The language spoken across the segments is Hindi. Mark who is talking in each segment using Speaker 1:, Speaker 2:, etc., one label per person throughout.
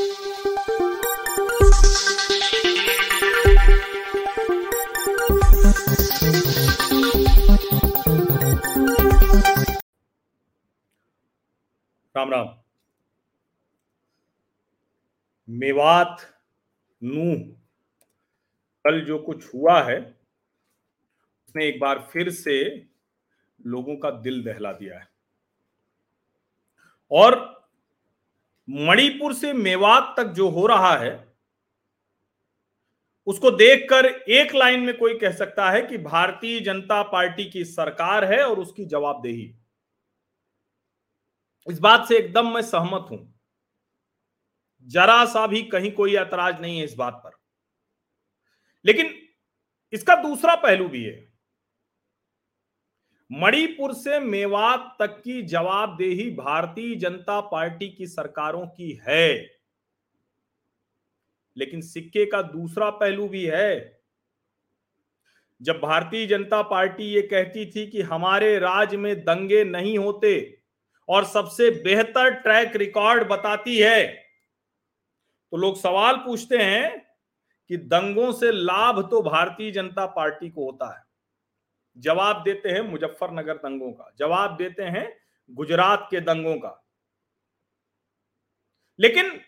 Speaker 1: राम राम। मेवात नू। कल जो कुछ हुआ है, उसने एक बार फिर से लोगों का दिल दहला दिया है। और मणिपुर से मेवात तक जो हो रहा है, उसको देखकर एक लाइन में कोई कह सकता है कि भारतीय जनता पार्टी की सरकार है और उसकी जवाबदेही। इस बात से एकदम मैं सहमत हूँ। जरा सा भी कहीं कोई ऐतराज नहीं है इस बात पर। लेकिन इसका दूसरा पहलू भी है। मणिपुर से मेवात तक की जवाबदेही भारतीय जनता पार्टी की सरकारों की है। लेकिन सिक्के का दूसरा पहलू भी है। जब भारतीय जनता पार्टी ये कहती थी कि हमारे राज्य में दंगे नहीं होते और सबसे बेहतर ट्रैक रिकॉर्ड बताती है तो लोग सवाल पूछते हैं कि दंगों से लाभ तो भारतीय जनता पार्टी को होता है। जवाब देते हैं मुजफ्फरनगर दंगों का, जवाब देते हैं गुजरात के दंगों का लेकिन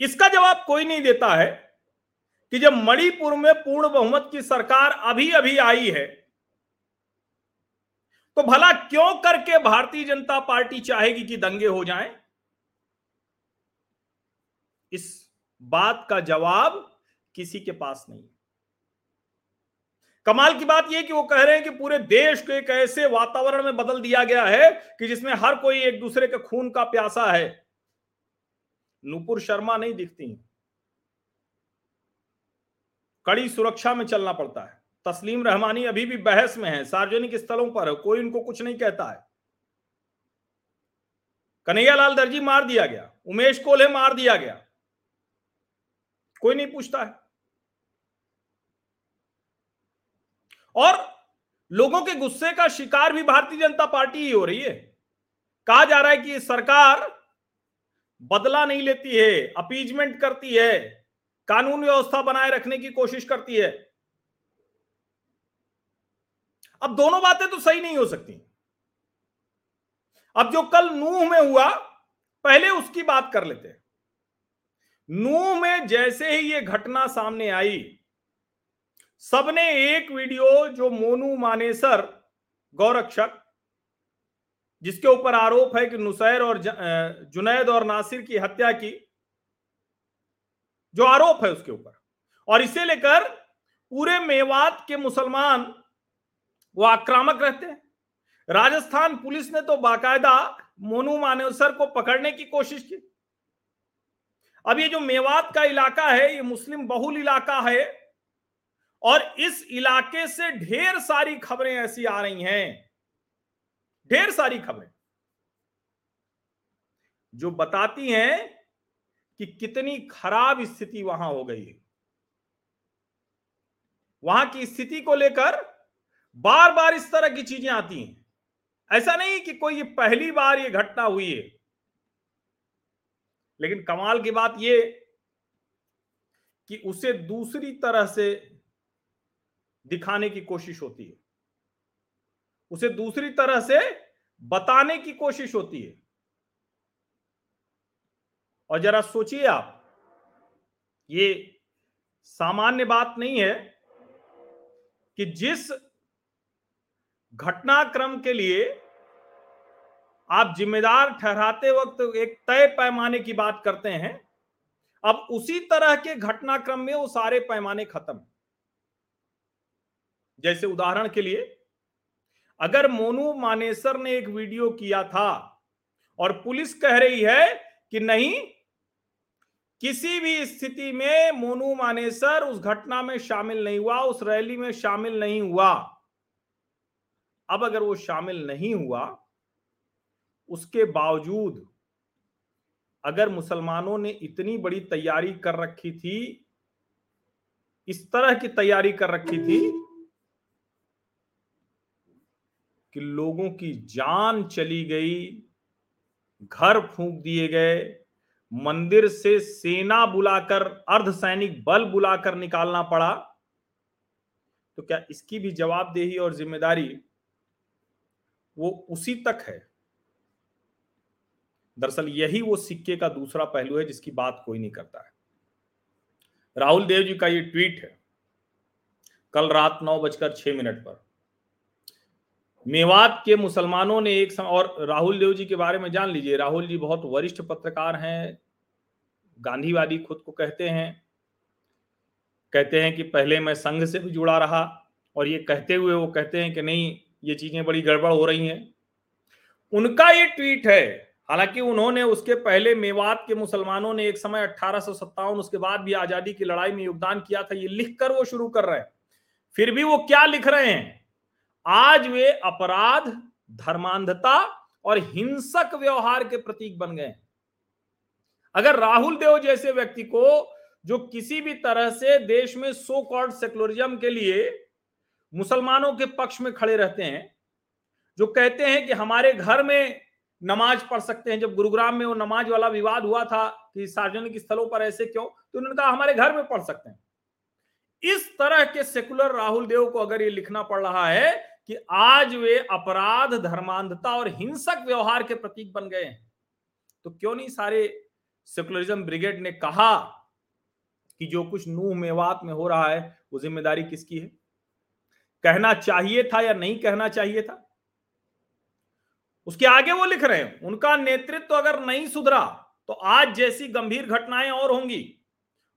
Speaker 1: इसका जवाब कोई नहीं देता है कि जब मणिपुर में पूर्ण बहुमत की सरकार अभी अभी आई है तो भला क्यों करके भारतीय जनता पार्टी चाहेगी कि दंगे हो जाएँ? इस बात का जवाब किसी के पास नहीं कमाल की बात यह कि वो कह रहे हैं कि पूरे देश को एक ऐसे वातावरण में बदल दिया गया है कि जिसमें हर कोई एक दूसरे के खून का प्यासा है। नुपुर शर्मा नहीं दिखती कड़ी सुरक्षा में चलना पड़ता है। तस्लीम रहमानी अभी भी बहस में है, सार्वजनिक स्थलों पर है, कोई उनको कुछ नहीं कहता है। कन्हैयालाल दर्जी मार दिया गया, उमेश कोल्हे मार दिया गया। कोई नहीं पूछता है। और लोगों के गुस्से का शिकार भी भारतीय जनता पार्टी ही हो रही है। कहा जा रहा है कि सरकार बदला नहीं लेती है, अपीजमेंट करती है, कानून व्यवस्था बनाए रखने की कोशिश करती है। अब दोनों बातें तो सही नहीं हो सकती। अब जो कल नूह में हुआ, पहले उसकी बात कर लेते नूह में जैसे ही यह घटना सामने आई सबने एक वीडियो जो मोनू मानेसर, गौरक्षक, जिसके ऊपर आरोप है कि नुसैर और जुनैद और नासिर की हत्या की, जो आरोप है उसके ऊपर। और इसे लेकर पूरे मेवात के मुसलमान वो आक्रामक रहते हैं। राजस्थान पुलिस ने तो बाकायदा मोनू मानेसर को पकड़ने की कोशिश की। अब ये जो मेवात का इलाका है, ये मुस्लिम बहुल इलाका है और इस इलाके से ढेर सारी खबरें ऐसी आ रही हैं। ढेर सारी खबरें। जो बताती हैं कि कितनी खराब स्थिति वहाँ हो गई है। वहाँ की स्थिति को लेकर बार बार इस तरह की चीज़ें आती हैं। ऐसा नहीं कि कोई ये पहली बार ये घटना हुई है। लेकिन कमाल की बात ये कि उसे दूसरी तरह से दिखाने की कोशिश होती है। उसे दूसरी तरह से बताने की कोशिश होती है। और जरा सोचिए आप, ये सामान्य बात नहीं है कि जिस घटनाक्रम के लिए आप जिम्मेदार ठहराते वक्त एक तय पैमाने की बात करते हैं, अब उसी तरह के घटनाक्रम में वो सारे पैमाने खत्म जैसे उदाहरण के लिए, अगर मोनू मानेसर ने एक वीडियो किया था और पुलिस कह रही है कि नहीं, किसी भी स्थिति में मोनू मानेसर उस घटना में शामिल नहीं हुआ, उस रैली में शामिल नहीं हुआ। अब अगर वो शामिल नहीं हुआ, उसके बावजूद अगर मुसलमानों ने इतनी बड़ी तैयारी कर रखी थी, इस तरह की तैयारी कर रखी थी कि लोगों की जान चली गई, घर फूंक दिए गए, मंदिर से सेना बुलाकर, अर्धसैनिक बल बुलाकर निकालना पड़ा। तो क्या इसकी भी जवाबदेही और ज़िम्मेदारी वो उसी तक है? दरअसल यही वो सिक्के का दूसरा पहलू है जिसकी बात कोई नहीं करता है। राहुल देव जी का ये ट्वीट है, कल रात नौ बजकर छह मिनट पर। मेवात के मुसलमानों ने एक सम... और राहुल देव जी के बारे में जान लीजिए। राहुल जी बहुत वरिष्ठ पत्रकार हैं, गांधीवादी खुद को कहते हैं। कहते हैं कि पहले मैं संघ से भी जुड़ा रहा और ये कहते हुए वो कहते हैं कि नहीं, ये चीज़ें बड़ी गड़बड़ हो रही हैं। उनका ये ट्वीट है, हालाँकि उन्होंने उसके पहले मेवात के मुसलमानों ने एक समय अठारह उसके बाद भी आज़ादी की लड़ाई में योगदान किया था, ये लिखकर वो शुरू कर रहे हैं। फिर भी वो क्या लिख रहे हैं? आज वे अपराध, धर्मांधता और हिंसक व्यवहार के प्रतीक बन गए। अगर राहुल देव जैसे व्यक्ति को, जो किसी भी तरह से देश में सो कॉल्ड सेकुलरिज्म के लिए मुसलमानों के पक्ष में खड़े रहते हैं, जो कहते हैं कि हमारे घर में नमाज़ पढ़ सकते हैं, जब गुरुग्राम में वो नमाज़ वाला विवाद हुआ था कि सार्वजनिक स्थलों पर ऐसे क्यों तो उन्होंने कहा, हमारे घर में पढ़ सकते हैं। इस तरह के सेकुलर राहुल देव को अगर ये लिखना पड़ रहा है कि आज वे अपराध, धर्मांधता और हिंसक व्यवहार के प्रतीक बन गए हैं। तो क्यों नहीं सारे सेकुलरिज्म ब्रिगेड ने कहा कि जो कुछ नूह मेवात में हो रहा है, वो ज़िम्मेदारी किसकी है? कहना चाहिए था या नहीं कहना चाहिए था? उसके आगे वो लिख रहे हैं, उनका नेतृत्व तो अगर नहीं सुधरा तो आज जैसी गंभीर घटनाएँ और होंगी।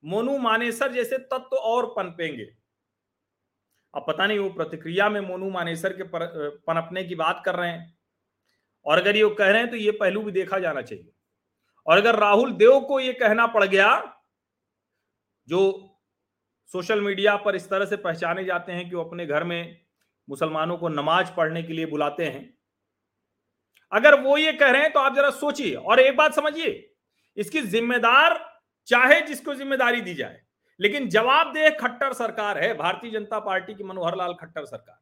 Speaker 1: मोनू मानेसर जैसे तत्व तो और पनपेंगे। अब पता नहीं वो प्रतिक्रिया में मोनू मानेसर के पनपने की बात कर रहे हैं। और अगर ये कह रहे हैं तो ये पहलू भी देखा जाना चाहिए। और अगर राहुल देव को ये कहना पड़ गया, जो सोशल मीडिया पर इस तरह से पहचाने जाते हैं कि वो अपने घर में मुसलमानों को नमाज़ पढ़ने के लिए बुलाते हैं, अगर वो ये कह रहे हैं तो आप जरा सोचिए। और एक बात समझिए, इसकी जिम्मेदार, चाहे जिसको ज़िम्मेदारी दी जाए लेकिन जवाबदेह खट्टर सरकार है, भारतीय जनता पार्टी की मनोहर लाल खट्टर सरकार।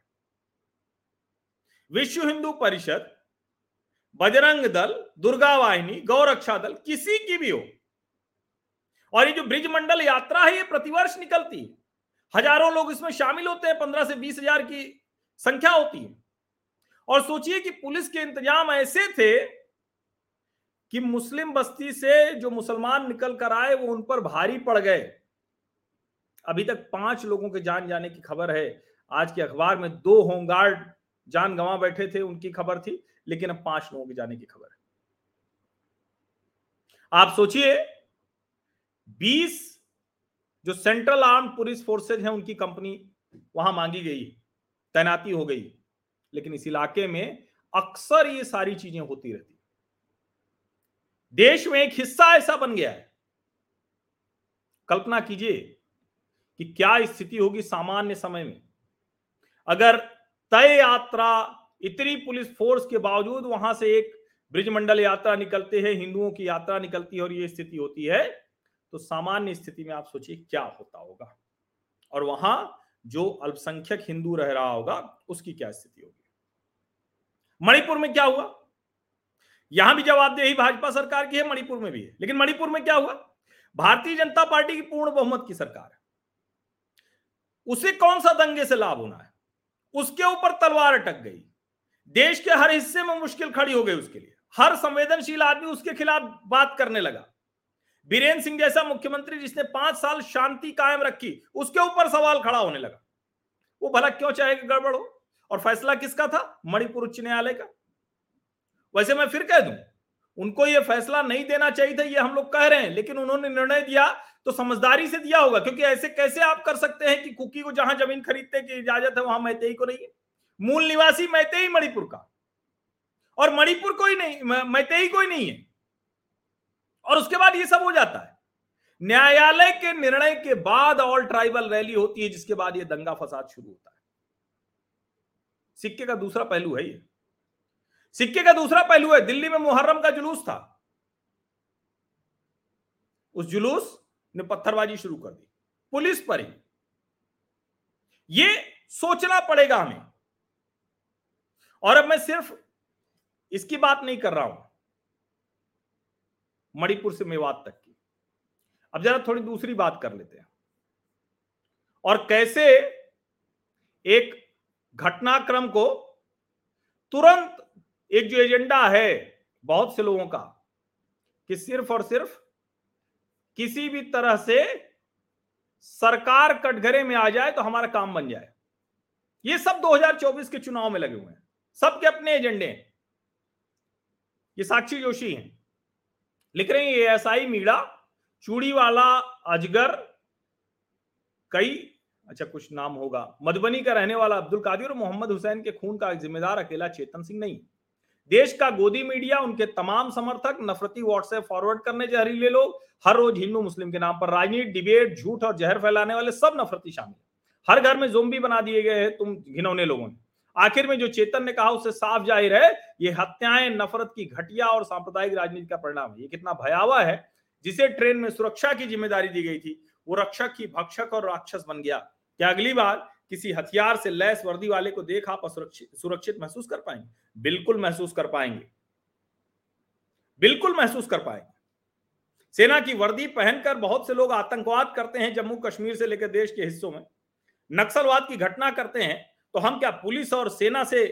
Speaker 1: विश्व हिंदू परिषद, बजरंग दल, दुर्गा वाहिनी गौरक्षा दल, किसी की भी हो, और ये जो ब्रिज मंडल यात्रा है, ये प्रतिवर्ष निकलती है। हज़ारों लोग इसमें शामिल होते हैं, पंद्रह से बीस हज़ार की संख्या होती है। और सोचिए कि पुलिस के इंतज़ाम ऐसे थे कि मुस्लिम बस्ती से जो मुसलमान निकल कर आए, वो उन पर भारी पड़ गए। अभी तक पाँच लोगों के जान जाने की खबर है। आज के अखबार में दो होमगार्ड जान गंवा बैठे थे, उनकी खबर थी, लेकिन अब पाँच लोगों के जाने की खबर है। आप सोचिए 20 जो सेंट्रल आर्म पुलिस फोर्सेज हैं, उनकी कंपनी वहाँ मांगी गई, तैनाती हो गई, लेकिन इस इलाके में अक्सर ये सारी चीज़ें होती रहती देश में एक हिस्सा ऐसा बन गया है। कल्पना कीजिए कि क्या स्थिति होगी सामान्य समय में? अगर तय यात्रा, इतनी पुलिस फोर्स के बावजूद वहाँ से एक ब्रिजमंडल यात्रा निकलते हैं, हिंदुओं की यात्रा निकलती है और ये स्थिति होती है तो सामान्य स्थिति में आप सोचिए क्या होता होगा। और वहाँ जो अल्पसंख्यक हिंदू रह रहा होगा, उसकी क्या स्थिति होगी? मणिपुर में क्या हुआ? यहाँ भी जवाबदेही भाजपा सरकार की है, मणिपुर में भी है। लेकिन मणिपुर में क्या हुआ? भारतीय जनता पार्टी की पूर्ण बहुमत की सरकार है। उसे कौन सा दंगे से लाभ होना है? उसके ऊपर तलवार अटक गई। देश के हर हिस्से में मुश्किल खड़ी हो गई उसके लिए। हर संवेदनशील आदमी उसके खिलाफ बात करने लगा। बीरेन्द्र सिंह जैसा मुख्यमंत्री जिसने पाँच साल शांति कायम रखी, उसके ऊपर सवाल खड़ा होने लगा। वो भला क्यों चाहे गड़बड़ हो? और फैसला किसका था? मणिपुर उच्च न्यायालय का। वैसे मैं फिर कह दूँ, उनको यह फैसला नहीं देना चाहिए था, ये हम लोग कह रहे हैं, लेकिन उन्होंने निर्णय दिया तो समझदारी से दिया होगा, क्योंकि ऐसे कैसे आप कर सकते हैं कि कुकी को जहाँ ज़मीन खरीदने की इजाज़त है, वहाँ मैतेई को नहीं है। मूल निवासी मैतेई मणिपुर का। और मणिपुर कोई नहीं मैतेई कोई नहीं है। और उसके बाद ये सब हो जाता है। न्यायालय के निर्णय के बाद ऑल ट्राइबल रैली होती है, जिसके बाद ये दंगा फसाद शुरू होता है। सिक्के का दूसरा पहलू है ये। सिक्के का दूसरा पहलू है, दिल्ली में मुहर्रम का जुलूस था। उस जुलूस ने पत्थरबाजी शुरू कर दी। पुलिस पर ही। ये सोचना पड़ेगा हमें। और अब मैं सिर्फ़ इसकी बात नहीं कर रहा हूँ। मणिपुर से मेवात तक की। अब जरा थोड़ी दूसरी बात कर लेते हैं। और कैसे एक घटनाक्रम को तुरंत एक जो एजेंडा है बहुत से लोगों का, कि सिर्फ़ और सिर्फ़ किसी भी तरह से सरकार कटघरे में आ जाए तो हमारा काम बन जाए। ये सब 2024 के चुनाव में लगे हुए हैं। सबके अपने एजेंडे हैं। ये साक्षी जोशी हैं। लिख रहे हैं ये एएसआई मीड़ा चूड़ी वाला अजगर, कई अच्छा कुछ नाम होगा। मधुबनी का रहने वाला अब्दुल कादिर और मोहम्मद हुसैन के खून का जिम्मेदार अकेला चेतन सिंह नहीं। देश का गोदी मीडिया, उनके तमाम समर्थक नफरती व्हाट्सएप फॉरवर्ड करने जहरीले लोग हर रोज हिंदू मुस्लिम के नाम पर राजनीति डिबेट झूठ और जहर फैलाने वाले सब नफरती शामिल हर घर में जोम्बी बना दिए गए हैं तुम घिनौने लोगों ने। आखिर में जो चेतन ने कहा, उससे साफ़ ज़ाहिर है, ये हत्याएँ, नफरत की घटिया और सांप्रदायिक राजनीति का परिणाम है। ये कितना भयावह है, जिसे ट्रेन में सुरक्षा की ज़िम्मेदारी दी गई थी। वो रक्षक ही भक्षक और राक्षस बन गया। क्या अगली बार किसी हथियार से लैस वर्दी वाले को देख आप असुरक्षित सुरक्षित महसूस कर पाएँगे। बिल्कुल महसूस कर पाएँगे। बिल्कुल महसूस कर पाएँगे। सेना की वर्दी पहनकर बहुत से लोग आतंकवाद करते हैं जम्मू कश्मीर से लेकर देश के हिस्सों में। नक्सलवाद की घटना करते हैं तो हम क्या पुलिस और सेना से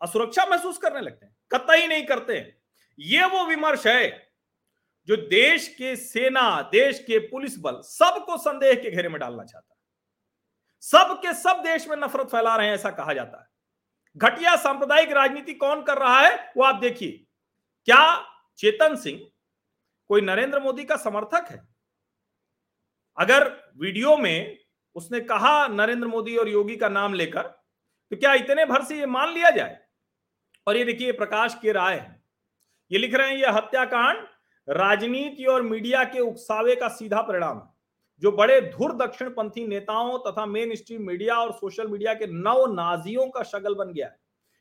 Speaker 1: असुरक्षा महसूस करने लगते हैं? कतई नहीं करते। हैं ये वो विमर्श है जो देश के सेना, देश के पुलिस बल सबको संदेह के घेरे में डालना चाहता है। सब के सब देश में नफरत फैला रहे हैं, ऐसा कहा जाता है। घटिया सांप्रदायिक राजनीति कौन कर रहा है, वो आप देखिए। क्या चेतन सिंह कोई नरेंद्र मोदी का समर्थक है? अगर वीडियो में उसने कहा नरेंद्र मोदी और योगी का नाम लेकर तो क्या इतने भर से ये मान लिया जाए? और ये देखिए प्रकाश के राय है। ये लिख रहे हैं, ये हत्याकांड राजनीति और मीडिया के उकसावे का सीधा परिणाम है। जो बड़े धुर दक्षिणपंथी नेताओं तथा मेन स्ट्रीम मीडिया और सोशल मीडिया के नव नाजियों का शगल बन गया है।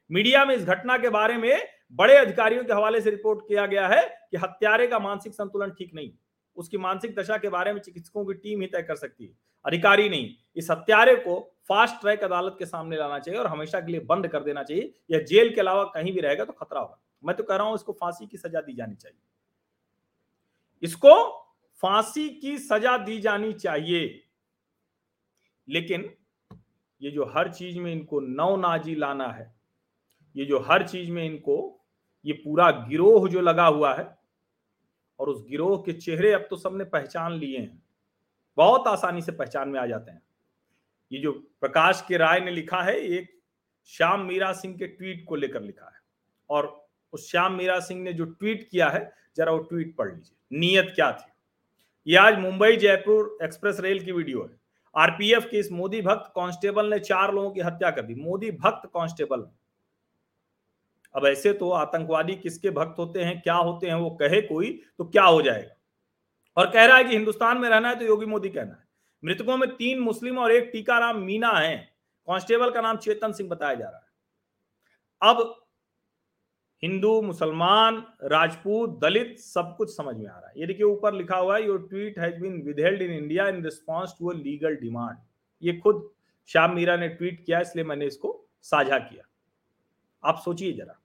Speaker 1: मीडिया में इस घटना के बारे में बड़े अधिकारियों के हवाले से रिपोर्ट किया गया है कि हत्यारे का मानसिक संतुलन ठीक नहीं। उसकी मानसिक दशा के बारे में चिकित्सकों की टीम ही तय कर सकती है। अधिकारी नहीं, इस हत्यारे को फास्ट ट्रैक अदालत के सामने लाना चाहिए और हमेशा के लिए बंद कर देना चाहिए। या जेल के अलावा कहीं भी रहेगा तो खतरा होगा। मैं तो कह रहा हूँ इसको फांसी की सजा दी जानी चाहिए। इसको फांसी की सजा दी जानी चाहिए। लेकिन ये जो हर चीज़ में इनको नव नाजी लाना है, ये जो हर चीज़ में इनको, ये पूरा गिरोह जो लगा हुआ है, और उस गिरोह के चेहरे अब तो सबने पहचान लिए हैं। बहुत आसानी से पहचान में आ जाते हैं। ये जो प्रकाश के राय ने लिखा है एक श्याम मीरा सिंह के ट्वीट को लेकर लिखा है। और उस श्याम मीरा सिंह ने जो ट्वीट किया है, जरा वो ट्वीट पढ़ लीजिए। नियत क्या थी? ये आज मुंबई जयपुर एक्सप्रेस रेल की वीडियो है। आरपीएफ के इस मोदी भक्त कांस्टेबल ने चार लोगों की हत्या कर दी। मोदी भक्त कांस्टेबल। अब ऐसे तो आतंकवादी किसके भक्त होते हैं, क्या होते हैं, वो कहे कोई तो क्या हो जाएगा? और कह रहा है कि हिंदुस्तान में रहना है तो योगी मोदी कहना है। मृतकों में तीन मुस्लिम और एक टीकाराम मीना है। कांस्टेबल का नाम चेतन सिंह बताया जा रहा है। अब हिंदू, मुसलमान, राजपूत, दलित, सब कुछ समझ में आ रहा है। ये देखिए, ऊपर लिखा हुआ है your tweet has been withheld in India in response to a legal demand ये खुद श्याम मीरा ने ट्वीट किया, इसलिए मैंने इसको साझा किया। आप सोचिए जरा।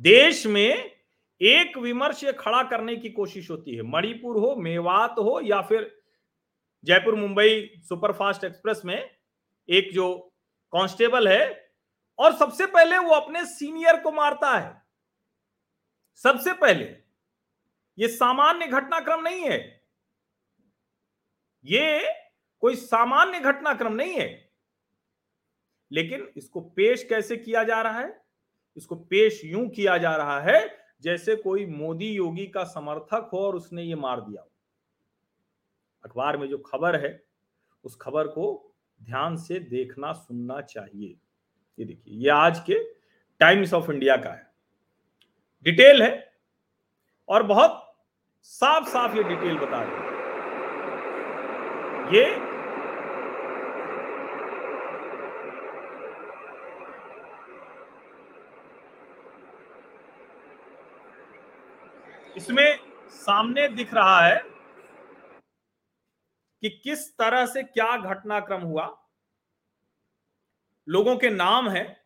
Speaker 1: देश में एक विमर्श खड़ा करने की कोशिश होती है। मणिपुर हो, मेवात हो, या फिर जयपुर मुंबई सुपरफास्ट एक्सप्रेस में एक जो कांस्टेबल है और सबसे पहले वो अपने सीनियर को मारता है। सबसे पहले, ये सामान्य घटनाक्रम नहीं है। ये कोई सामान्य घटनाक्रम नहीं है। लेकिन इसको पेश कैसे किया जा रहा है? इसको पेश यूँ किया जा रहा है जैसे कोई मोदी योगी का समर्थक हो और उसने ये मार दिया अखबार में जो खबर है, उस खबर को ध्यान से देखना, सुनना चाहिए। ये देखिए, ये आज के टाइम्स ऑफ़ इंडिया का है। डिटेल है और बहुत साफ़ साफ़ ये डिटेल बता रहे ये इसमें सामने दिख रहा है कि किस तरह से क्या घटनाक्रम हुआ। लोगों के नाम है,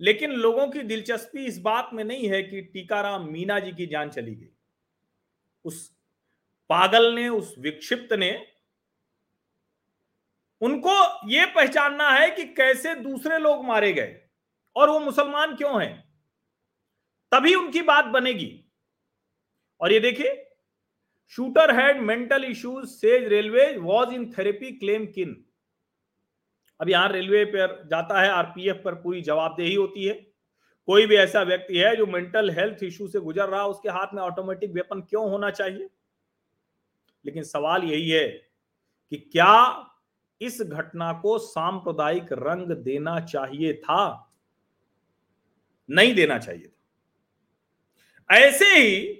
Speaker 1: लेकिन लोगों की दिलचस्पी इस बात में नहीं है कि टीकाराम मीना जी की जान चली गई। उस पागल ने, उस विक्षिप्त ने, उनको यह पहचानना है कि कैसे दूसरे लोग मारे गए और वो मुसलमान क्यों हैं। तभी उनकी बात बनेगी। और ये देखिए, shooter had mental issues, says railway, was in therapy claim kin. अब यहाँ रेलवे पर जाता है, आरपीएफ पर पूरी जवाबदेही होती है। कोई भी ऐसा व्यक्ति है जो मेंटल हेल्थ इश्यू से गुजर रहा उसके हाथ में ऑटोमेटिक वेपन क्यों होना चाहिए? लेकिन सवाल यही है कि क्या इस घटना को सांप्रदायिक रंग देना चाहिए था? नहीं देना चाहिए था। ऐसे ही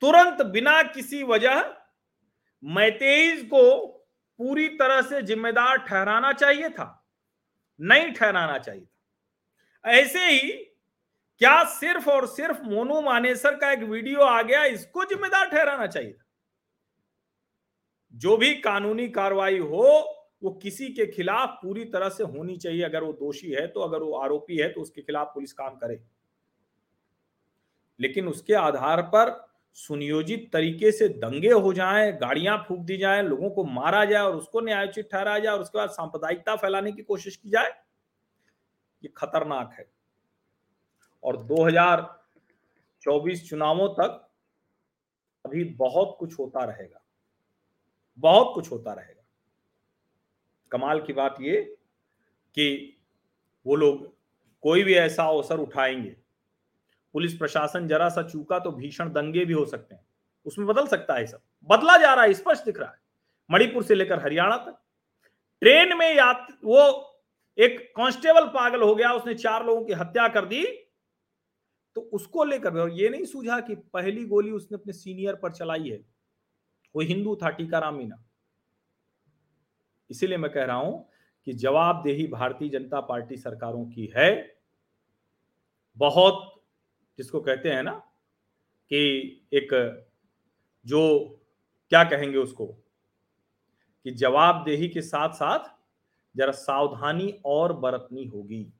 Speaker 1: तुरंत बिना किसी वजह मैतेज को पूरी तरह से जिम्मेदार ठहराना चाहिए था, नहीं ठहराना चाहिए था। ऐसे ही क्या सिर्फ़ और सिर्फ़ मोनू मानेसर का एक वीडियो आ गया, इसको जिम्मेदार ठहराना चाहिए था? जो भी कानूनी कार्रवाई हो, वो किसी के खिलाफ पूरी तरह से होनी चाहिए। अगर वो दोषी है तो अगर वो आरोपी है तो उसके खिलाफ पुलिस काम करे। लेकिन उसके आधार पर सुनियोजित तरीके से दंगे हो जाएँ, गाड़ियाँ फूक दी जाएँ, लोगों को मारा जाए और उसको न्यायोचित ठहराया जाए और उसके बाद सांप्रदायिकता फैलाने की कोशिश की जाए, ये खतरनाक है। और 2024 चुनावों तक अभी बहुत कुछ होता रहेगा, बहुत कुछ होता रहेगा। कमाल की बात ये कि वो लोग कोई भी ऐसा अवसर उठाएँगे पुलिस प्रशासन जरा सा चूका तो भीषण दंगे भी हो सकते हैं। उसमें बदल सकता है सब। बदला जा रहा है, स्पष्ट दिख रहा है। मणिपुर से लेकर हरियाणा तक। ट्रेन में या वो एक कांस्टेबल पागल हो गया, उसने चार लोगों की हत्या कर दी। तो उसको लेकर, और ये नहीं सूझा कि पहली गोली उसने अपने सीनियर पर चलाई है। वो हिंदू था टीकाराम मीना इसीलिए मैं कह रहा हूँ कि जवाबदेही भारतीय जनता पार्टी सरकारों की है। बहुत जिसको कहते हैं ना कि एक, जो क्या कहेंगे उसको? कि जवाबदेही के साथ साथ जरा सावधानी और बरतनी होगी।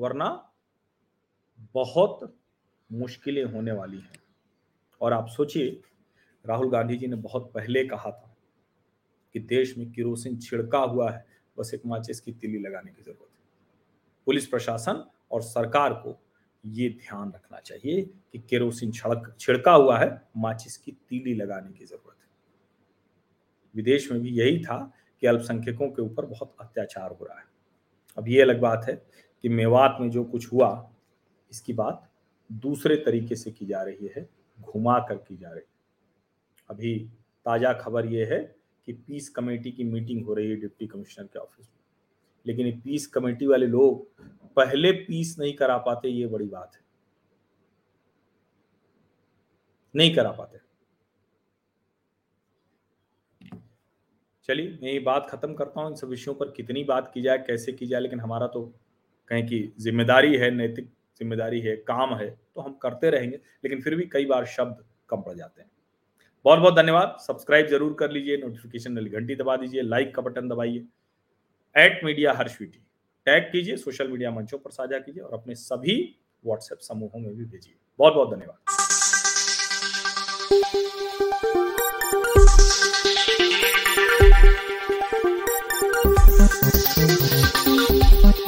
Speaker 1: वरना बहुत मुश्किलें होने वाली हैं। और आप सोचिए, राहुल गांधी जी ने बहुत पहले कहा था कि देश में किरोसिन छिड़का हुआ है, बस एक माचिस की तिली लगाने की ज़रूरत है। पुलिस प्रशासन और सरकार को ये ध्यान रखना चाहिए कि केरोसिन छड़क, छिड़का हुआ है, माचिस की तीली लगाने की ज़रूरत है। विदेश में भी यही था कि अल्पसंख्यकों के ऊपर बहुत अत्याचार हो रहा है। अब ये अलग बात है कि मेवात में जो कुछ हुआ, इसकी बात दूसरे तरीके से की जा रही है, घुमा कर की जा रही है। अभी ताज़ा खबर यह है कि पीस कमेटी की मीटिंग हो रही है डिप्टी कमिश्नर के ऑफ़िस में। लेकिन पीस कमेटी वाले लोग पहले पीस नहीं करा पाते, ये बड़ी बात है। नहीं करा पाते। चलिए, मैं ये बात खत्म करता हूँ। इन सब विषयों पर कितनी बात की जाए, कैसे की जाए, लेकिन हमारा तो कहें कि ज़िम्मेदारी है, नैतिक ज़िम्मेदारी है, काम है तो हम करते रहेंगे, लेकिन फिर भी कई बार शब्द कम पड़ जाते हैं। बहुत बहुत धन्यवाद। सब्सक्राइब ज़रूर कर लीजिए, नोटिफिकेशन घंटी दबा दीजिए, लाइक का बटन दबाइए। एट मीडिया हर्षवीटी टैग कीजिए सोशल मीडिया मंचों पर साझा कीजिए और अपने सभी व्हाट्सएप समूहों में भी भेजिए बहुत बहुत धन्यवाद